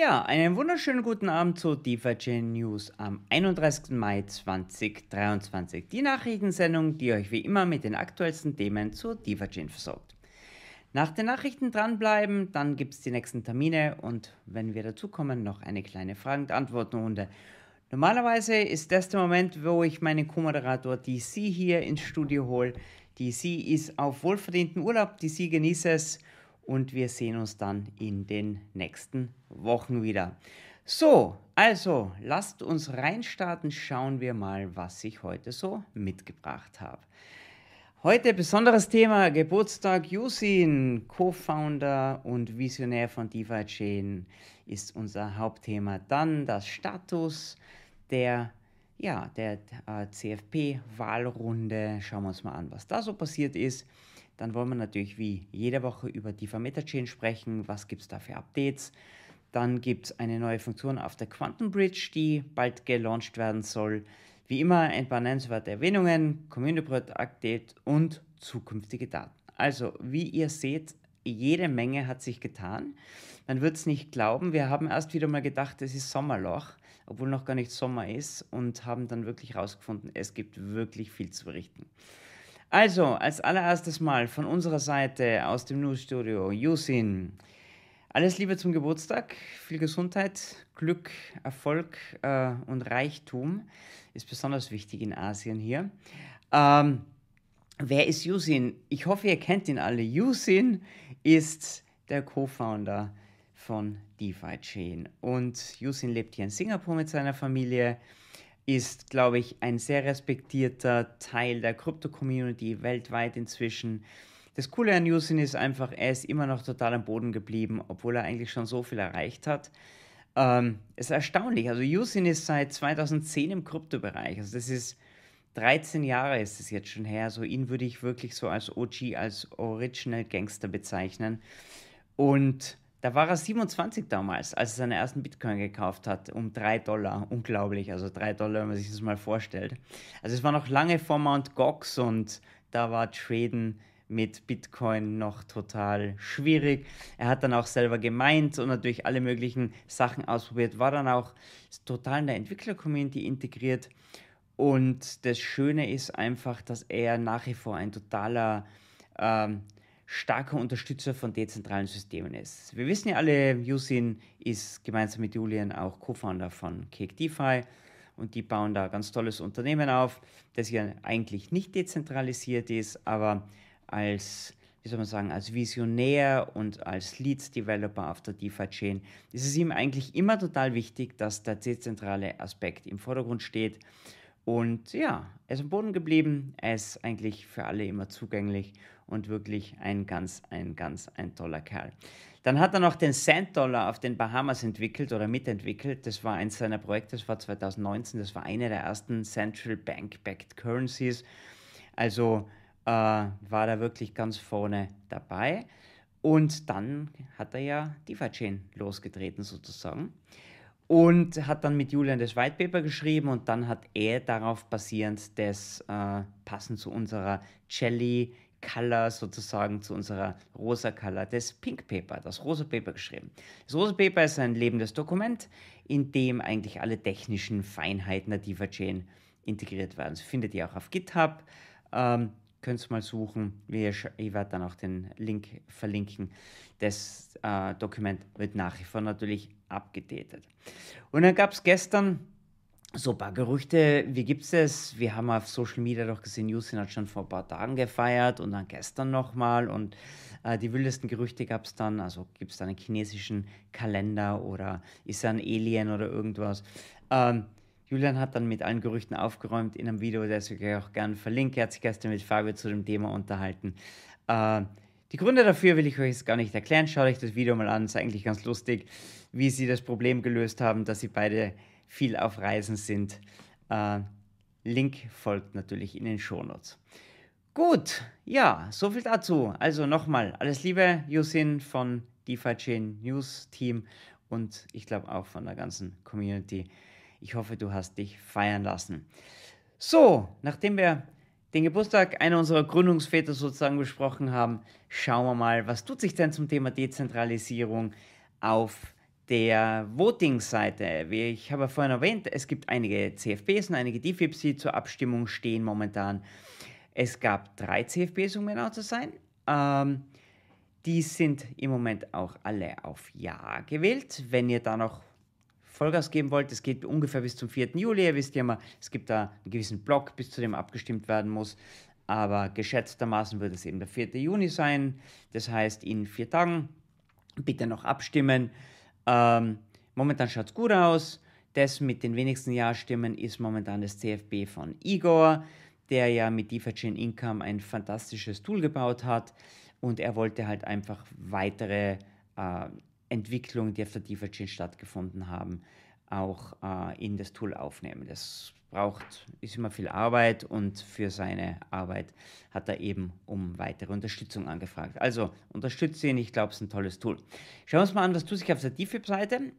Ja, einen wunderschönen guten Abend zu DeFi News am 31. Mai 2023. Die Nachrichtensendung, die euch wie immer mit den aktuellsten Themen zur DeFi versorgt. Nach den Nachrichten dranbleiben, dann gibt es die nächsten Termine und wenn wir dazukommen, noch eine kleine Fragen-Antworten-Runde. Normalerweise ist das der Moment, wo ich meinen Co-Moderator DC hier ins Studio hole. DC ist auf wohlverdienten Urlaub, DC genießt es und wir sehen uns dann in den nächsten Wochen wieder. So, also lasst uns reinstarten, schauen wir mal, was ich heute so mitgebracht habe. Heute besonderes Thema Geburtstag Yusin, Co-Founder und Visionär von DeFi Chain ist unser Hauptthema. Dann das Status der ja, der äh, CFP-Wahlrunde. Schauen wir uns mal an, was da so passiert ist. Dann wollen wir natürlich wie jede Woche über die Chain sprechen. Was gibt es da für Updates? Dann gibt es eine neue Funktion auf der Quantum Bridge, die bald gelauncht werden soll. Wie immer ein paar nennenswerte Erwähnungen, Community Project Update und zukünftige Daten. Also, wie ihr seht, jede Menge hat sich getan. Man wird es nicht glauben, wir haben erst wieder mal gedacht, es ist Sommerloch, obwohl noch gar nicht Sommer ist und haben dann wirklich herausgefunden, es gibt wirklich viel zu berichten. Also, als allererstes Mal von unserer Seite aus dem Newsstudio, Yusin. Alles Liebe zum Geburtstag, viel Gesundheit, Glück, Erfolg äh, und Reichtum ist besonders wichtig in Asien hier. Ähm, wer ist Yusin? Ich hoffe, ihr kennt ihn alle. Yusin ist der Co-Founder von DeFi Chain und Yusin lebt hier in Singapur mit seiner Familie ist, glaube ich, ein sehr respektierter Teil der Krypto-Community weltweit inzwischen. Das Coole an Yusin ist einfach, er ist immer noch total am Boden geblieben, obwohl er eigentlich schon so viel erreicht hat. Ähm, es ist erstaunlich. Also Yusin ist seit 2010 im Kryptobereich. Also das ist 13 Jahre ist es jetzt schon her. So ihn würde ich wirklich so als OG, als Original Gangster bezeichnen. Und da war er 27 damals, als er seinen ersten Bitcoin gekauft hat, um 3 Dollar. Unglaublich, also 3 Dollar, wenn man sich das mal vorstellt. Also es war noch lange vor Mount Gox und da war Traden mit Bitcoin noch total schwierig. Er hat dann auch selber gemeint und natürlich alle möglichen Sachen ausprobiert, war dann auch total in der Entwickler-Community integriert. Und das Schöne ist einfach, dass er nach wie vor ein totaler ähm, starker Unterstützer von dezentralen Systemen ist. Wir wissen ja alle, Yusin ist gemeinsam mit Julian auch Co-Founder von Cake DeFi und die bauen da ganz tolles Unternehmen auf, das ja eigentlich nicht dezentralisiert ist, aber als wie soll man sagen, als Visionär und als Lead Developer auf der DeFi-Chain ist es ihm eigentlich immer total wichtig, dass der dezentrale Aspekt im Vordergrund steht. Und ja, er ist am Boden geblieben, er ist eigentlich für alle immer zugänglich und wirklich ein ganz, ein ganz, ein toller Kerl. Dann hat er noch den Sand Dollar auf den Bahamas entwickelt oder mitentwickelt. Das war eins seiner Projekte, das war 2019. Das war eine der ersten Central Bank Backed Currencies. Also äh, war er wirklich ganz vorne dabei. Und dann hat er ja DeFi Chain losgetreten sozusagen und hat dann mit Julian das White Paper geschrieben und dann hat er darauf basierend das äh, passend zu unserer Jelly Color sozusagen zu unserer rosa Color des Pink Paper, das rosa Paper geschrieben. Das rosa Paper ist ein lebendes Dokument, in dem eigentlich alle technischen Feinheiten der DeFi Chain integriert werden. Das findet ihr auch auf GitHub. Ähm, könnt ihr mal suchen. Ich werde dann auch den Link verlinken. Das äh, Dokument wird nach wie vor natürlich abgedatet. Und dann gab es gestern so ein paar Gerüchte, wie gibt es? Wir haben auf Social Media doch gesehen, Yusin hat schon vor ein paar Tagen gefeiert und dann gestern nochmal und äh, die wildesten Gerüchte gab es dann, also gibt es da einen chinesischen Kalender oder ist er ein Alien oder irgendwas. Ähm, Julian hat dann mit allen Gerüchten aufgeräumt in einem Video, das ich auch gerne verlinke. Er hat sich gestern mit Fabio zu dem Thema unterhalten. Äh, die Gründe dafür will ich euch jetzt gar nicht erklären. Schaut euch das Video mal an, ist eigentlich ganz lustig, wie sie das Problem gelöst haben, dass sie beide viel auf Reisen sind. Äh, Link folgt natürlich in den Shownotes. Gut, ja, soviel dazu. Also nochmal, alles Liebe, Yusin von DeFi Chain News Team und ich glaube auch von der ganzen Community. Ich hoffe, du hast dich feiern lassen. So, nachdem wir den Geburtstag einer unserer Gründungsväter sozusagen besprochen haben, schauen wir mal, was tut sich denn zum Thema Dezentralisierung auf der Voting-Seite, ich habe vorhin erwähnt, es gibt einige CFBs und einige DFIPs, die zur Abstimmung stehen momentan. Es gab drei CFBs, um genau zu sein. Ähm, die sind im Moment auch alle auf Ja gewählt. Wenn ihr da noch Vollgas geben wollt, es geht ungefähr bis zum 4. Juli. Ihr wisst ja mal, es gibt da einen gewissen Block, bis zu dem abgestimmt werden muss. Aber geschätztermaßen wird es eben der 4. Juni sein. Das heißt, in vier Tagen bitte noch abstimmen. Ähm, momentan schaut es gut aus. Das mit den wenigsten Ja-Stimmen ist momentan das CFB von Igor, der ja mit DeFi Income ein fantastisches Tool gebaut hat. Und er wollte halt einfach weitere äh, Entwicklungen, die auf der DeFi stattgefunden haben, auch äh, in das Tool aufnehmen. Das braucht, ist immer viel Arbeit und für seine Arbeit hat er eben um weitere Unterstützung angefragt. Also unterstütze ihn, ich glaube, es ist ein tolles Tool. Schauen wir uns mal an, was tut sich auf der DFIP-Seite,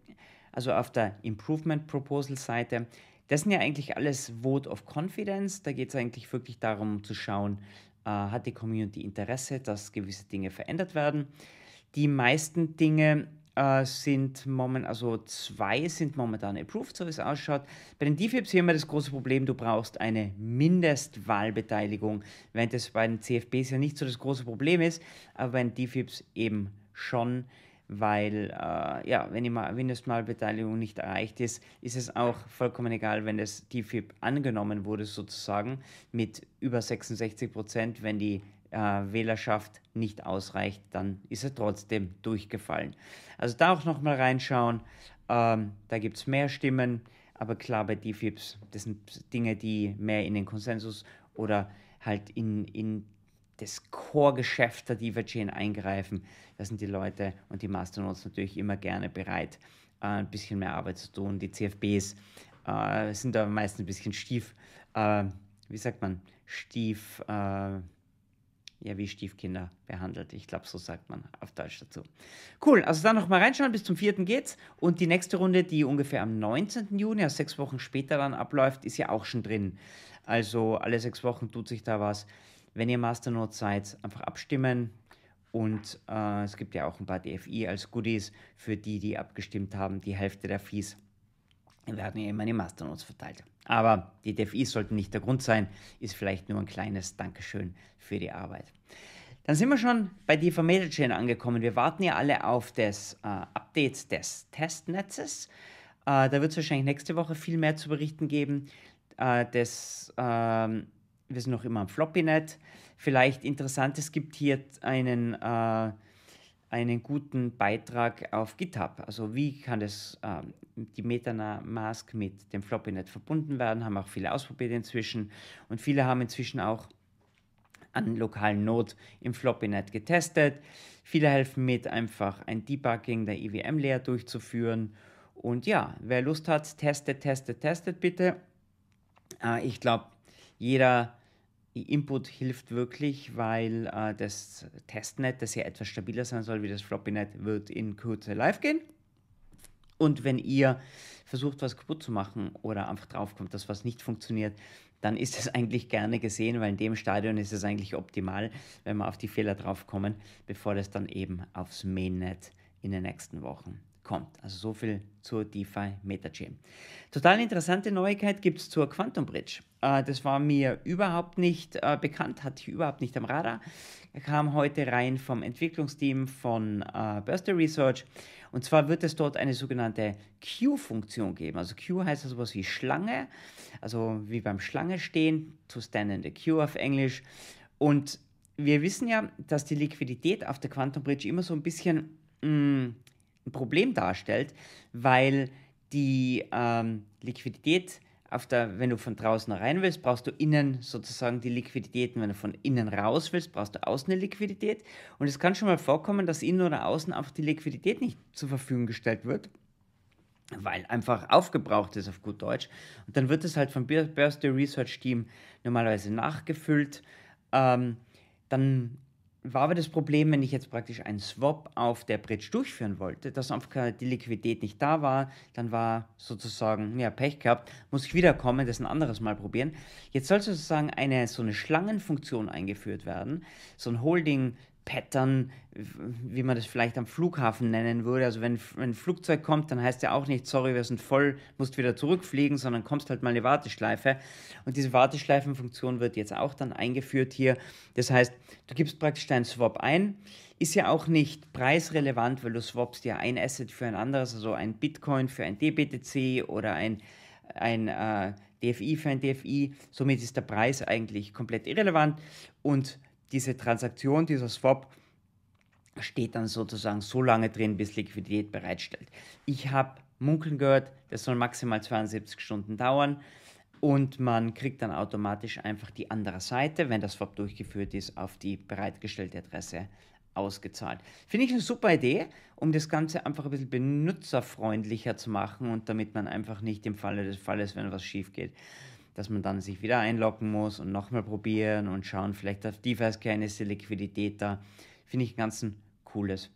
also auf der Improvement Proposal-Seite. Das sind ja eigentlich alles Vote of Confidence. Da geht es eigentlich wirklich darum zu schauen, äh, hat die Community Interesse, dass gewisse Dinge verändert werden. Die meisten Dinge äh, sind momentan, also zwei sind momentan approved, so wie es ausschaut. Bei den DFIPs haben wir das große Problem, du brauchst eine Mindestwahlbeteiligung, während das bei den CFBs ja nicht so das große Problem ist, aber bei den DFIPs eben schon, weil äh, ja, wenn die Mindestwahlbeteiligung nicht erreicht ist, ist es auch vollkommen egal, wenn das DFIP angenommen wurde sozusagen mit über 66 Prozent, wenn die äh, Wählerschaft nicht ausreicht, dann ist er trotzdem durchgefallen. Also da auch nochmal reinschauen. Ähm, da gibt es mehr Stimmen, aber klar bei DFIPs, das sind Dinge, die mehr in den Konsensus oder halt in, in das Core-Geschäft der DivaChain eingreifen. Da sind die Leute und die Masternodes natürlich immer gerne bereit, äh, ein bisschen mehr Arbeit zu tun. Die CFBs äh, sind da meistens ein bisschen stief, äh, wie sagt man, stief äh, ja, wie Stiefkinder behandelt. Ich glaube, so sagt man auf Deutsch dazu. Cool, also dann nochmal reinschauen, bis zum 4. geht's. Und die nächste Runde, die ungefähr am 19. Juni, also sechs Wochen später dann abläuft, ist ja auch schon drin. Also alle sechs Wochen tut sich da was. Wenn ihr Masternode seid, einfach abstimmen. Und äh, es gibt ja auch ein paar DFI als Goodies für die, die abgestimmt haben. Die Hälfte der Fees werden ja immer die Masternodes verteilt. Aber die DFIs sollten nicht der Grund sein, ist vielleicht nur ein kleines Dankeschön für die Arbeit. Dann sind wir schon bei DeFi Chain angekommen. Wir warten ja alle auf das äh, Update des Testnetzes. Äh, da wird es wahrscheinlich nächste Woche viel mehr zu berichten geben. Äh, das, ähm, wir sind noch immer am FloppyNet. Vielleicht interessant, es gibt hier einen äh, einen guten Beitrag auf GitHub. Also wie kann das ähm, die MetaMask mit dem FloppyNet verbunden werden, haben auch viele ausprobiert inzwischen und viele haben inzwischen auch an lokalen Node im FloppyNet getestet. Viele helfen mit, einfach ein Debugging der EVM-Layer durchzuführen. Und ja, wer Lust hat, testet, testet, testet bitte. Äh, ich glaube, jeder Input hilft wirklich, weil äh, das Testnet, das ja etwas stabiler sein soll wie das FloppyNet, wird in Kürze live gehen. Und wenn ihr versucht, was kaputt zu machen oder einfach draufkommt, dass was nicht funktioniert, dann ist es eigentlich gerne gesehen, weil in dem Stadion ist es eigentlich optimal, wenn wir auf die Fehler draufkommen, bevor das dann eben aufs Mainnet in den nächsten Wochen kommt. Also so viel zur DeFi Metachain. Total interessante Neuigkeit gibt es zur Quantum Bridge. Äh, das war mir überhaupt nicht äh, bekannt, hatte ich überhaupt nicht am Radar. Er kam heute rein vom Entwicklungsteam von äh, Burster Research. Und zwar wird es dort eine sogenannte Queue-Funktion geben. Also Queue heißt also was wie Schlange, also wie beim Schlange stehen, to stand in the queue auf Englisch. Und wir wissen ja, dass die Liquidität auf der Quantum Bridge immer so ein bisschen mh, mm, ein Problem darstellt, weil die ähm, Liquidität auf der, wenn du von draußen rein willst, brauchst du innen sozusagen die Liquidität. Und wenn du von innen raus willst, brauchst du außen eine Liquidität. Und es kann schon mal vorkommen, dass innen oder außen einfach die Liquidität nicht zur Verfügung gestellt wird, weil einfach aufgebraucht ist auf gut Deutsch. Und dann wird es halt vom Birthday Research Team normalerweise nachgefüllt. Ähm, dann war aber das Problem, wenn ich jetzt praktisch einen Swap auf der Bridge durchführen wollte, dass einfach die Liquidität nicht da war, dann war sozusagen, ja, Pech gehabt, muss ich wiederkommen, das ein anderes Mal probieren. Jetzt soll sozusagen eine, so eine Schlangenfunktion eingeführt werden, so ein Holding Pattern, wie man das vielleicht am Flughafen nennen würde. Also wenn, wenn ein Flugzeug kommt, dann heißt ja auch nicht, sorry, wir sind voll, musst wieder zurückfliegen, sondern kommst halt mal eine Warteschleife. Und diese Warteschleifenfunktion wird jetzt auch dann eingeführt hier. Das heißt, du gibst praktisch deinen Swap ein. Ist ja auch nicht preisrelevant, weil du swapst ja ein Asset für ein anderes, also ein Bitcoin für ein DBTC oder ein, ein äh, DFI für ein DFI. Somit ist der Preis eigentlich komplett irrelevant und diese Transaktion, dieser Swap steht dann sozusagen so lange drin, bis Liquidität bereitstellt. Ich habe munkeln gehört, das soll maximal 72 Stunden dauern und man kriegt dann automatisch einfach die andere Seite, wenn das Swap durchgeführt ist, auf die bereitgestellte Adresse ausgezahlt. Finde ich eine super Idee, um das Ganze einfach ein bisschen benutzerfreundlicher zu machen und damit man einfach nicht im Falle des Falles, wenn was schief geht, dass man dann sich wieder einloggen muss und nochmal probieren und schauen, vielleicht auf DeFi-Scan ist die Liquidität da. Finde ich ein ganz ein cooles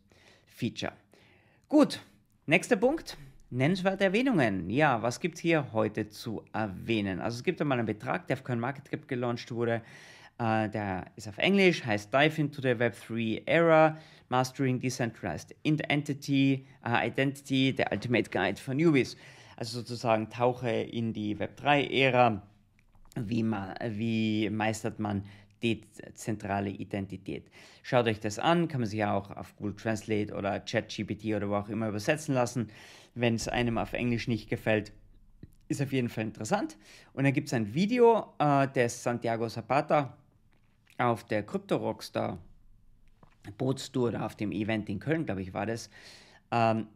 Feature. Gut, nächster Punkt. Nennenswerte Erwähnungen. Ja, was gibt es hier heute zu erwähnen? Also es gibt einmal einen Betrag, der auf CoinMarketCap gelauncht wurde. Uh, der ist auf Englisch, heißt Dive into the Web3 Era, Mastering Decentralized Entity, uh, Identity, der Ultimate Guide for Newbies also sozusagen tauche in die Web3-Ära. Wie, wie meistert man dezentrale Identität? Schaut euch das an, kann man sich auch auf Google Translate oder ChatGPT oder wo auch immer übersetzen lassen. Wenn es einem auf Englisch nicht gefällt, ist auf jeden Fall interessant. Und dann gibt es ein Video äh, des Santiago Zapata auf der Crypto Rockstar Bootstour oder auf dem Event in Köln, glaube ich, war das. Ähm,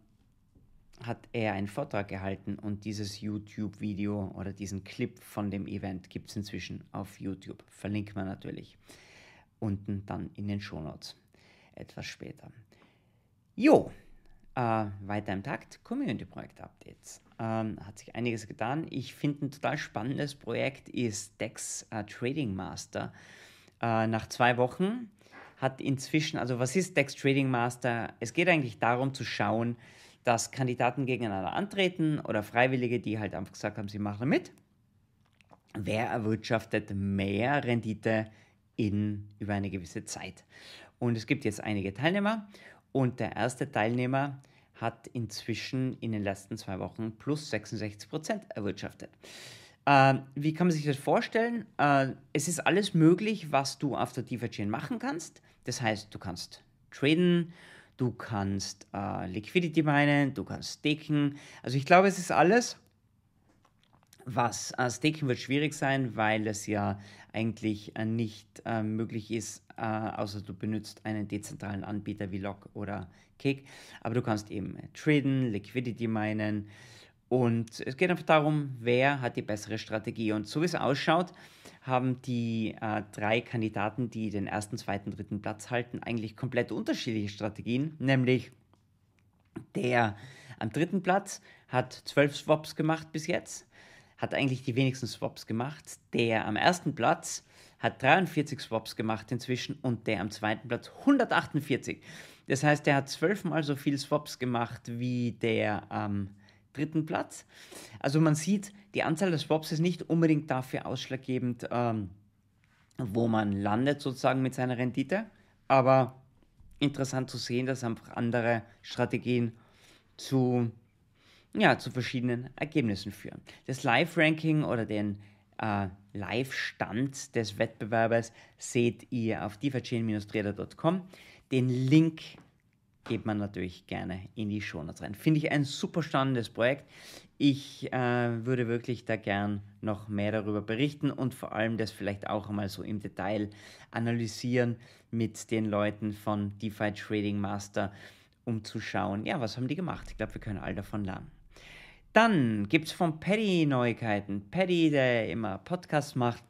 hat er einen Vortrag gehalten und dieses YouTube-Video oder diesen Clip von dem Event gibt es inzwischen auf YouTube. Verlinkt man natürlich unten dann in den Shownotes etwas später. Jo, äh, weiter im Takt, Community-Projekt-Updates. Ähm, hat sich einiges getan. Ich finde ein total spannendes Projekt ist Dex äh, Trading Master. Äh, nach zwei Wochen hat inzwischen, also was ist Dex Trading Master? Es geht eigentlich darum zu schauen, dass Kandidaten gegeneinander antreten oder Freiwillige, die halt einfach gesagt haben, sie machen mit. Wer erwirtschaftet mehr Rendite in, über eine gewisse Zeit? Und es gibt jetzt einige Teilnehmer und der erste Teilnehmer hat inzwischen in den letzten zwei Wochen plus 66 Prozent erwirtschaftet. Äh, wie kann man sich das vorstellen? Äh, es ist alles möglich, was du auf der DeFi-Chain machen kannst. Das heißt, du kannst traden, du kannst äh, Liquidity meinen, du kannst staken. Also ich glaube, es ist alles. Was äh, staken wird schwierig sein, weil es ja eigentlich äh, nicht äh, möglich ist, äh, außer du benutzt einen dezentralen Anbieter wie Lock oder Kick. Aber du kannst eben traden, Liquidity meinen. Und es geht einfach darum, wer hat die bessere Strategie. Und so wie es ausschaut, haben die äh, drei Kandidaten, die den ersten, zweiten, dritten Platz halten, eigentlich komplett unterschiedliche Strategien. Nämlich der am dritten Platz hat zwölf Swaps gemacht bis jetzt, hat eigentlich die wenigsten Swaps gemacht. Der am ersten Platz hat 43 Swaps gemacht inzwischen und der am zweiten Platz 148. Das heißt, er hat zwölfmal so viel Swaps gemacht wie der am ähm, dritten Platz. Also man sieht, die Anzahl der Swaps ist nicht unbedingt dafür ausschlaggebend, ähm, wo man landet sozusagen mit seiner Rendite, aber interessant zu sehen, dass einfach andere Strategien zu, ja, zu verschiedenen Ergebnissen führen. Das Live-Ranking oder den äh, Live-Stand des Wettbewerbers seht ihr auf divachain-trader.com. Den Link geht man natürlich gerne in die Shownotes rein. Finde ich ein super spannendes Projekt. Ich äh, würde wirklich da gern noch mehr darüber berichten und vor allem das vielleicht auch einmal so im Detail analysieren mit den Leuten von DeFi Trading Master, um zu schauen, ja, was haben die gemacht? Ich glaube, wir können all davon lernen. Dann gibt es von Paddy Neuigkeiten. Paddy, der immer Podcasts macht,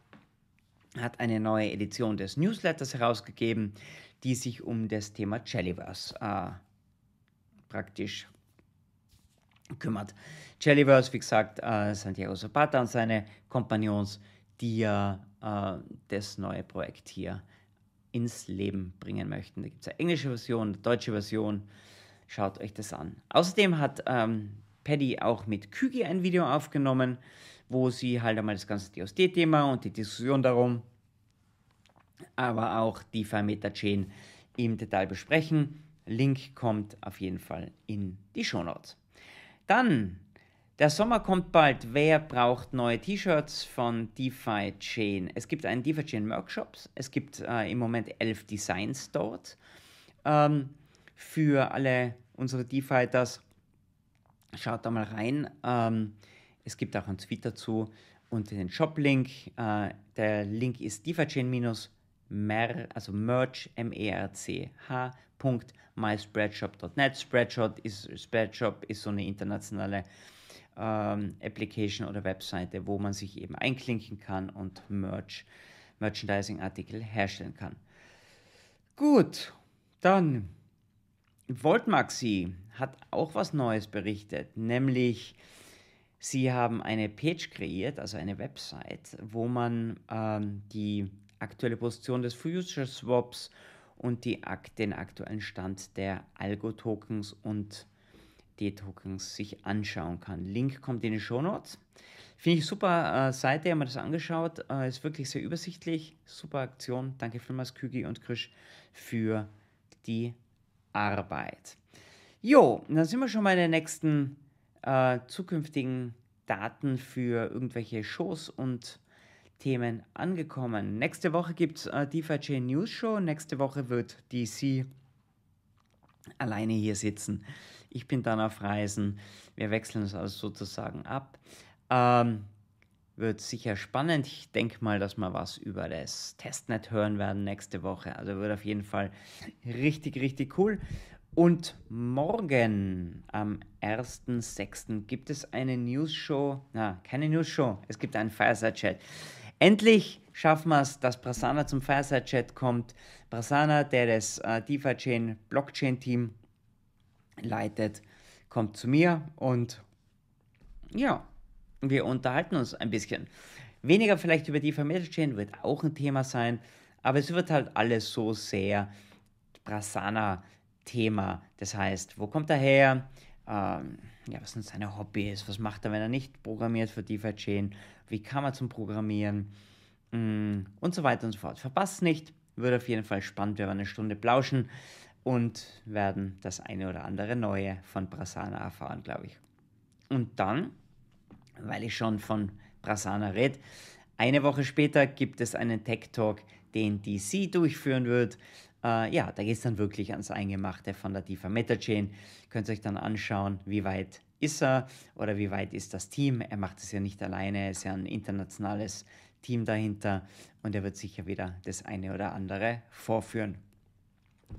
hat eine neue Edition des Newsletters herausgegeben die sich um das Thema Jellyverse äh, praktisch kümmert. Jellyverse, wie gesagt, äh, Santiago Zapata und seine Kompagnons, die ja äh, das neue Projekt hier ins Leben bringen möchten. Da gibt es eine englische Version, eine deutsche Version. Schaut euch das an. Außerdem hat ähm, Paddy auch mit Kügi ein Video aufgenommen, wo sie halt einmal das ganze DOSD-Thema und die Diskussion darum aber auch DeFi Metachain im Detail besprechen. Link kommt auf jeden Fall in die Show Notes. Dann, der Sommer kommt bald. Wer braucht neue T-Shirts von DeFi Chain? Es gibt einen DeFi Chain Workshop. Es gibt äh, im Moment elf Designs dort. Ähm, für alle unsere DeFighters. Schaut da mal rein. Ähm, es gibt auch einen Tweet dazu und den Shop-Link. Äh, der Link ist DeFiChain-mer, also merch, M-E-R-C-H, .myspreadshop.net. Spreadshop ist, Spreadshop ist so eine internationale ähm, Application oder Webseite, wo man sich eben einklinken kann und Merch, Merchandising-Artikel herstellen kann. Gut, dann Voltmaxi hat auch was Neues berichtet, nämlich sie haben eine Page kreiert, also eine Website, wo man ähm, die aktuelle Position des Future Swaps und die, den aktuellen Stand der Algo-Tokens und D-Tokens sich anschauen kann. Link kommt in die Show Notes. Finde ich super äh, Seite, haben wir das angeschaut. Äh, ist wirklich sehr übersichtlich. Super Aktion. Danke vielmals, Kügi und Krisch, für die Arbeit. Jo, dann sind wir schon mal in den nächsten äh, zukünftigen Daten für irgendwelche Shows und Themen angekommen. Nächste Woche gibt es äh, DeFi News Show. Nächste Woche wird DC alleine hier sitzen. Ich bin dann auf Reisen. Wir wechseln es also sozusagen ab. Ähm, wird sicher spannend. Ich denke mal, dass wir was über das Testnet hören werden nächste Woche. Also wird auf jeden Fall richtig, richtig cool. Und morgen am 1.6. gibt es eine News-Show. Na, keine News-Show. Es gibt einen Fireside-Chat. Endlich schaffen wir es, dass Brasana zum Fireside-Chat kommt. Brasana, der das äh, DeFi-Chain Blockchain-Team leitet, kommt zu mir und ja, wir unterhalten uns ein bisschen. Weniger vielleicht über die Chain wird auch ein Thema sein, aber es wird halt alles so sehr Brasana-Thema. Das heißt, wo kommt er her? Ähm, ja, was sind seine Hobbys? Was macht er, wenn er nicht programmiert für DeFi Chain? Wie kann man zum Programmieren? Mm, und so weiter und so fort. Verpasst nicht. Wird auf jeden Fall spannend. Wir werden eine Stunde plauschen und werden das eine oder andere Neue von Brasana erfahren, glaube ich. Und dann weil ich schon von Brasana rede. Eine Woche später gibt es einen Tech Talk, den DC durchführen wird. Äh, ja, da geht es dann wirklich ans Eingemachte von der DeFi MetaChain. Könnt ihr euch dann anschauen, wie weit ist er oder wie weit ist das Team. Er macht es ja nicht alleine, er ist ja ein internationales Team dahinter und er wird sicher wieder das eine oder andere vorführen.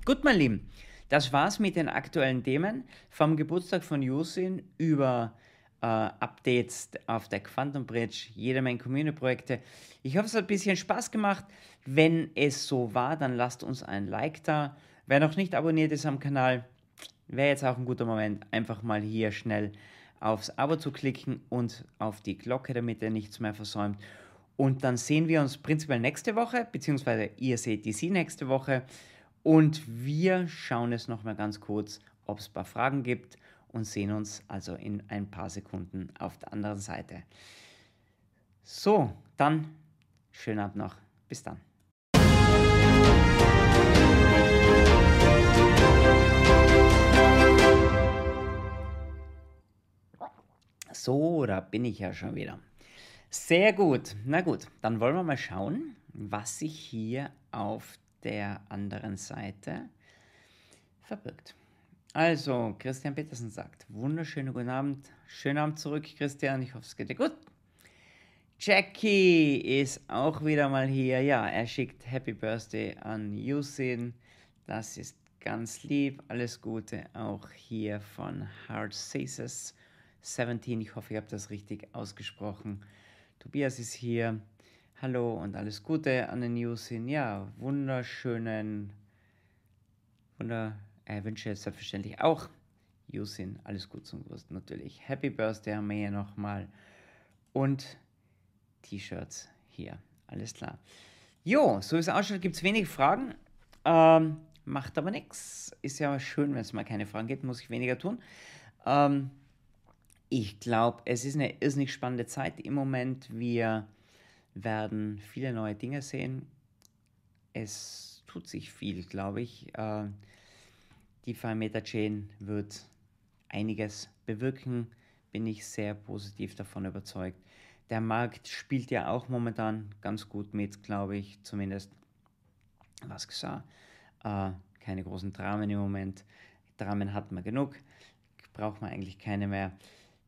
Gut, mein Lieben, das war's mit den aktuellen Themen vom Geburtstag von Yusin über Updates auf der Quantum Bridge, jede Menge Community-Projekte. Ich hoffe, es hat ein bisschen Spaß gemacht. Wenn es so war, dann lasst uns ein Like da. Wer noch nicht abonniert ist am Kanal, wäre jetzt auch ein guter Moment, einfach mal hier schnell aufs Abo zu klicken und auf die Glocke, damit ihr nichts mehr versäumt. Und dann sehen wir uns prinzipiell nächste Woche, beziehungsweise ihr seht die Sie nächste Woche. Und wir schauen es nochmal ganz kurz, ob es ein paar Fragen gibt und sehen uns also in ein paar Sekunden auf der anderen Seite. So, dann schönen Abend noch. Bis dann. So, da bin ich ja schon wieder. Sehr gut. Na gut, dann wollen wir mal schauen, was sich hier auf der anderen Seite verbirgt. Also, Christian Petersen sagt, wunderschönen guten Abend. Schönen Abend zurück, Christian. Ich hoffe, es geht dir gut. Jackie ist auch wieder mal hier. Ja, er schickt Happy Birthday an Yusin. Das ist ganz lieb. Alles Gute auch hier von Hard Caesars 17. Ich hoffe, ich habe das richtig ausgesprochen. Tobias ist hier. Hallo und alles Gute an den Yusin. Ja, wunderschönen, wunderschönen äh, wünsche selbstverständlich auch Yusin alles gut zum Geburtstag natürlich. Happy Birthday hier nochmal. Und T-Shirts hier. Alles klar. Jo, so wie es ausschaut, gibt es wenig Fragen. Ähm, macht aber nichts. Ist ja schön, wenn es mal keine Fragen gibt, muss ich weniger tun. Ähm, ich glaube, es ist eine irrsinnig spannende Zeit im Moment. Wir werden viele neue Dinge sehen. Es tut sich viel, glaube ich. Äh, die 5-Meter-Chain wird einiges bewirken, bin ich sehr positiv davon überzeugt. Der Markt spielt ja auch momentan ganz gut mit, glaube ich, zumindest was gesagt. Äh, keine großen Dramen im Moment. Dramen hat man genug, braucht man eigentlich keine mehr.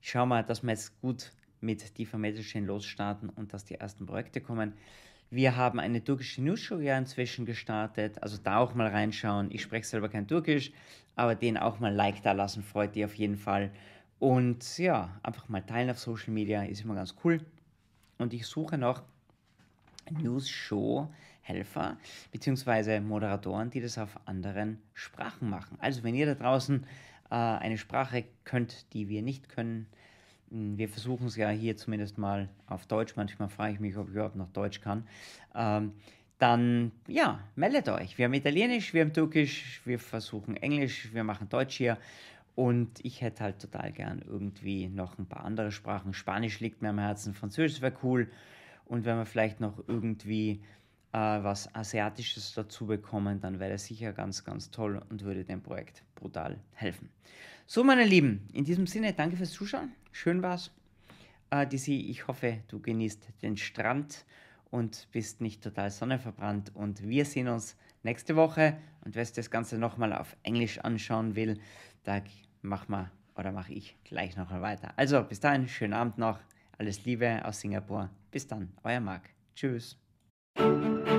Ich schaue mal, dass wir jetzt gut mit die Chain losstarten und dass die ersten Projekte kommen. Wir haben eine türkische News-Show ja inzwischen gestartet, also da auch mal reinschauen. Ich spreche selber kein Türkisch, aber den auch mal Like da lassen, freut die auf jeden Fall. Und ja, einfach mal teilen auf Social Media, ist immer ganz cool. Und ich suche noch News-Show-Helfer bzw. Moderatoren, die das auf anderen Sprachen machen. Also wenn ihr da draußen äh, eine Sprache könnt, die wir nicht können, wir versuchen es ja hier zumindest mal auf Deutsch. Manchmal frage ich mich, ob ich überhaupt noch Deutsch kann. Ähm, dann, ja, meldet euch. Wir haben Italienisch, wir haben Türkisch, wir versuchen Englisch, wir machen Deutsch hier. Und ich hätte halt total gern irgendwie noch ein paar andere Sprachen. Spanisch liegt mir am Herzen, Französisch wäre cool. Und wenn wir vielleicht noch irgendwie äh, was Asiatisches dazu bekommen, dann wäre das sicher ganz, ganz toll und würde dem Projekt brutal helfen. So, meine Lieben, in diesem Sinne, danke fürs Zuschauen. Schön war's. Äh, Dizzy, ich hoffe, du genießt den Strand und bist nicht total sonnenverbrannt. Und wir sehen uns nächste Woche. Und wer das Ganze nochmal auf Englisch anschauen will, da mach mal oder mache ich gleich nochmal weiter. Also, bis dahin, schönen Abend noch. Alles Liebe aus Singapur. Bis dann, euer Marc. Tschüss. Thank you.